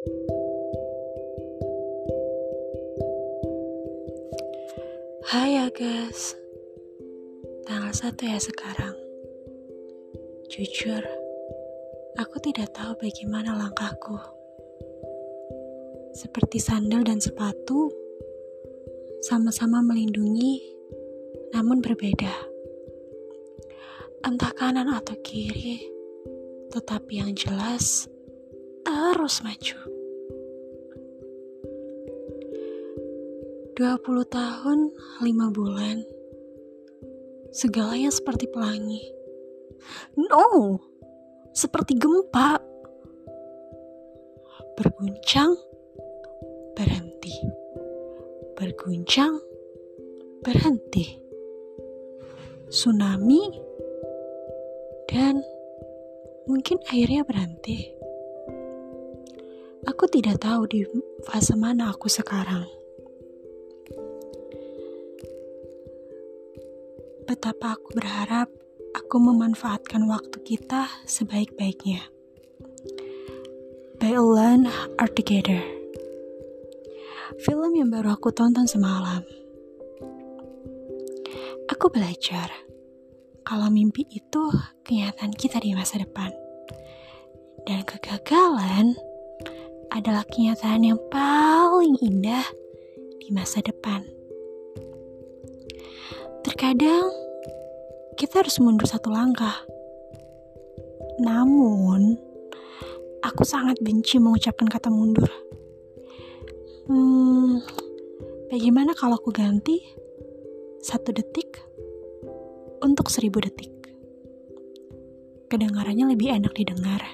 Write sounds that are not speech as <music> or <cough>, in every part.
Hai Agus Tanggal satu ya sekarang. Jujur Aku tidak tahu bagaimana langkahku. Seperti sandal dan sepatu Sama-sama melindungi Namun berbeda. Entah kanan atau kiri Tetapi yang jelas Terus maju 20 tahun, 5 bulan. Segalanya seperti pelangi. No, seperti gempa. Berguncang, berhenti. Berguncang, berhenti. Tsunami, dan mungkin airnya berhenti. Aku tidak tahu di fase mana aku sekarang. betapa aku berharap aku memanfaatkan waktu kita sebaik-baiknya. By Alan Are Together Film yang baru aku tonton semalam. Aku belajar kalau mimpi itu kenyataan kita di masa depan. Dan kegagalan adalah kenyataan yang paling indah di masa depan. Terkadang kita harus mundur satu langkah. Namun, aku sangat benci mengucapkan kata mundur. Hmm, bagaimana kalau aku ganti satu detik untuk seribu detik? Kedengarannya lebih enak didengar.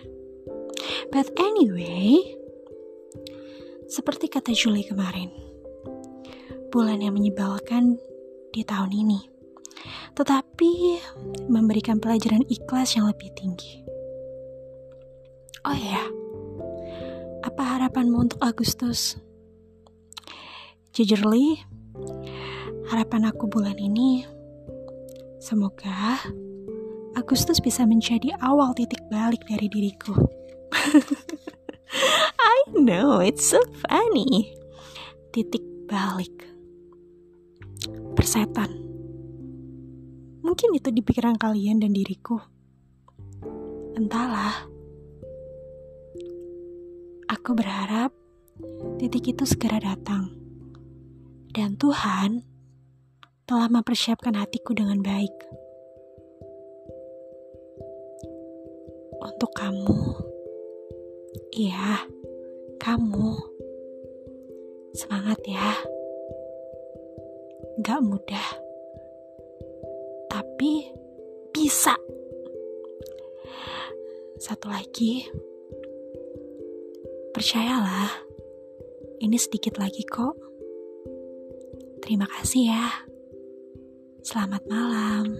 But anyway, seperti kata Julie kemarin, bulan yang menyebalkan di tahun ini, tetapi memberikan pelajaran ikhlas yang lebih tinggi. Oh ya, apa harapanmu untuk Agustus? Jujurly, harapan aku bulan ini semoga Agustus bisa menjadi awal titik balik dari diriku. <laughs> Know, it's so funny. Titik balik persetan. Mungkin itu di pikiran kalian dan diriku. Entahlah. Aku berharap titik itu segera datang. Dan Tuhan telah mempersiapkan hatiku dengan baik. Untuk kamu. Iya, kamu. Semangat ya gak mudah, tapi bisa. Satu lagi, percayalah, ini sedikit lagi kok. Terima kasih ya. Selamat malam.